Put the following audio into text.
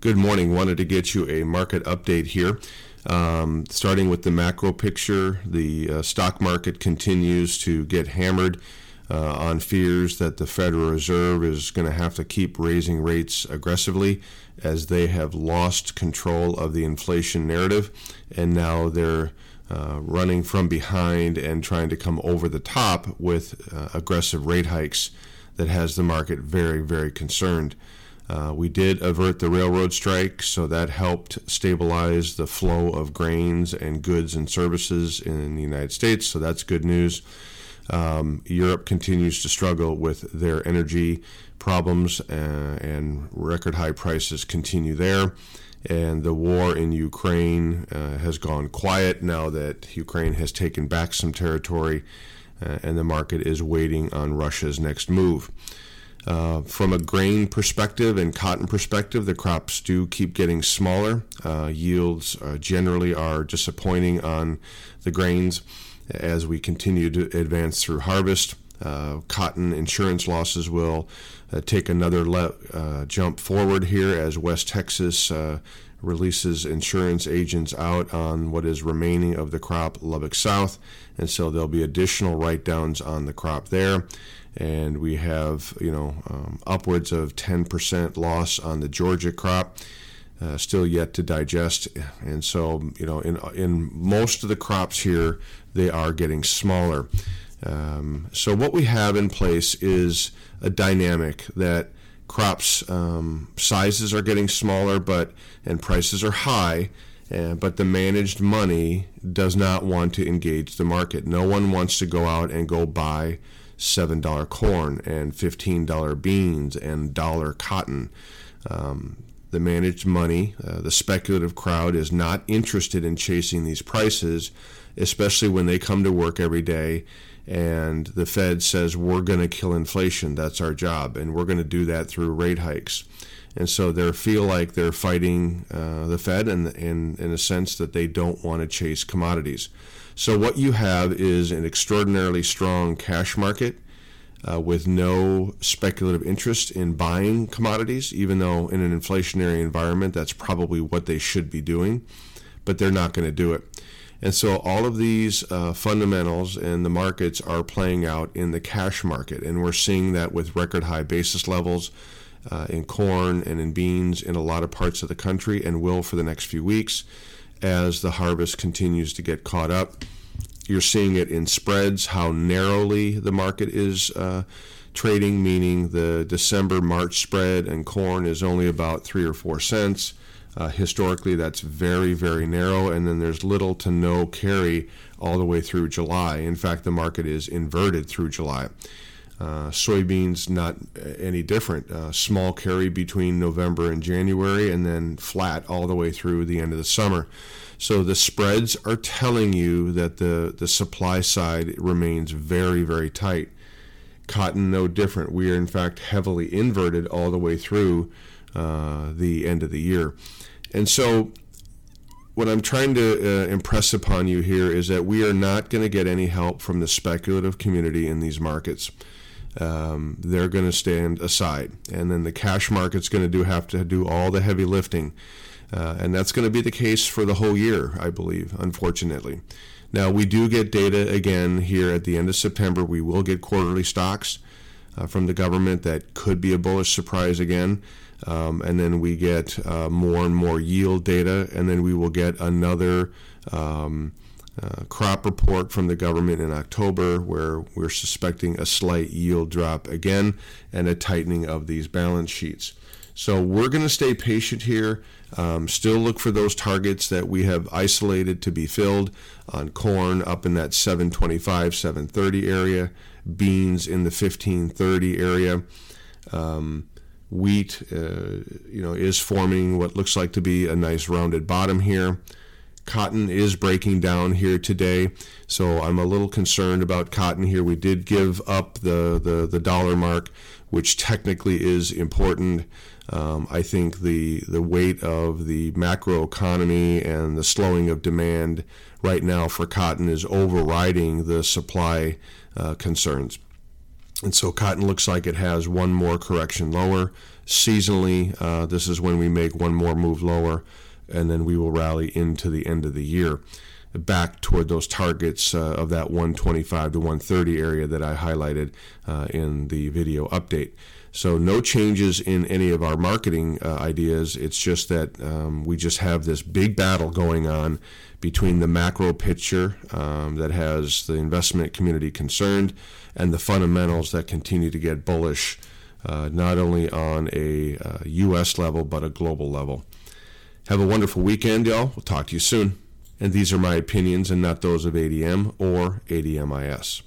Good morning. Wanted to get you a market update here. Um, starting with the macro picture, the uh, stock market continues to get hammered uh, on fears that the Federal Reserve is going to have to keep raising rates aggressively as they have lost control of the inflation narrative and now they're uh, running from behind and trying to come over the top with uh, aggressive rate hikes that has the market very, very concerned. Uh, we did avert the railroad strike, so that helped stabilize the flow of grains and goods and services in the United States, so that's good news. Um, Europe continues to struggle with their energy problems, uh, and record high prices continue there. And the war in Ukraine uh, has gone quiet now that Ukraine has taken back some territory, uh, and the market is waiting on Russia's next move. Uh, from a grain perspective and cotton perspective, the crops do keep getting smaller. Uh, yields uh, generally are disappointing on the grains as we continue to advance through harvest. Uh, cotton insurance losses will uh, take another le- uh, jump forward here as West Texas releases insurance agents out on what is remaining of the crop Lubbock South, and so there'll be additional write downs on the crop there and we have you know um, upwards of 10% loss on the Georgia crop. Uh, still yet to digest, and so you know, in in most of the crops here, they are getting smaller. Um, so what we have in place is a dynamic that crops um, sizes are getting smaller, but and prices are high, uh, but the managed money does not want to engage the market. No one wants to go out and go buy $7 corn and $15 beans and dollar cotton. Um, the managed money, uh, the speculative crowd is not interested in chasing these prices, especially when they come to work every day and the Fed says we're going to kill inflation. That's our job, and we're going to do that through rate hikes. And so they feel like they're fighting uh, the Fed, and in, in a sense that they don't want to chase commodities. So what you have is an extraordinarily strong cash market uh, with no speculative interest in buying commodities, even though in an inflationary environment that's probably what they should be doing, but they're not going to do it. And so all of these uh, fundamentals and the markets are playing out in the cash market, and we're seeing that with record high basis levels. Uh, in corn and in beans in a lot of parts of the country, and will for the next few weeks as the harvest continues to get caught up. You're seeing it in spreads, how narrowly the market is uh, trading, meaning the December March spread and corn is only about three or four cents. Uh, historically, that's very, very narrow, and then there's little to no carry all the way through July. In fact, the market is inverted through July. Uh, soybeans not any different. Uh, small carry between November and January, and then flat all the way through the end of the summer. So the spreads are telling you that the the supply side remains very very tight. Cotton no different. We are in fact heavily inverted all the way through uh, the end of the year, and so what I'm trying to uh, impress upon you here is that we are not going to get any help from the speculative community in these markets um, they're going to stand aside, and then the cash market's going to do have to do all the heavy lifting, uh, and that's going to be the case for the whole year, I believe. Unfortunately, now we do get data again here at the end of September. We will get quarterly stocks uh, from the government that could be a bullish surprise again. Um, and then we get uh, more and more yield data, and then we will get another um, uh, crop report from the government in October, where we're suspecting a slight yield drop again and a tightening of these balance sheets. So we're going to stay patient here. Um, still look for those targets that we have isolated to be filled on corn up in that 725, 730 area, beans in the 1530 area. Um, wheat, uh, you know, is forming what looks like to be a nice rounded bottom here. Cotton is breaking down here today, so I'm a little concerned about cotton here. We did give up the, the, the dollar mark, which technically is important. Um, I think the the weight of the macro economy and the slowing of demand right now for cotton is overriding the supply uh, concerns. And so cotton looks like it has one more correction lower, Seasonally, uh, this is when we make one more move lower, and then we will rally into the end of the year back toward those targets uh, of that 125 to 130 area that I highlighted uh, in the video update. So, no changes in any of our marketing uh, ideas. It's just that um, we just have this big battle going on between the macro picture um, that has the investment community concerned and the fundamentals that continue to get bullish, uh, not only on a U.S. Uh, level, but a global level. Have a wonderful weekend, y'all. We'll talk to you soon. And these are my opinions and not those of ADM or ADMIS.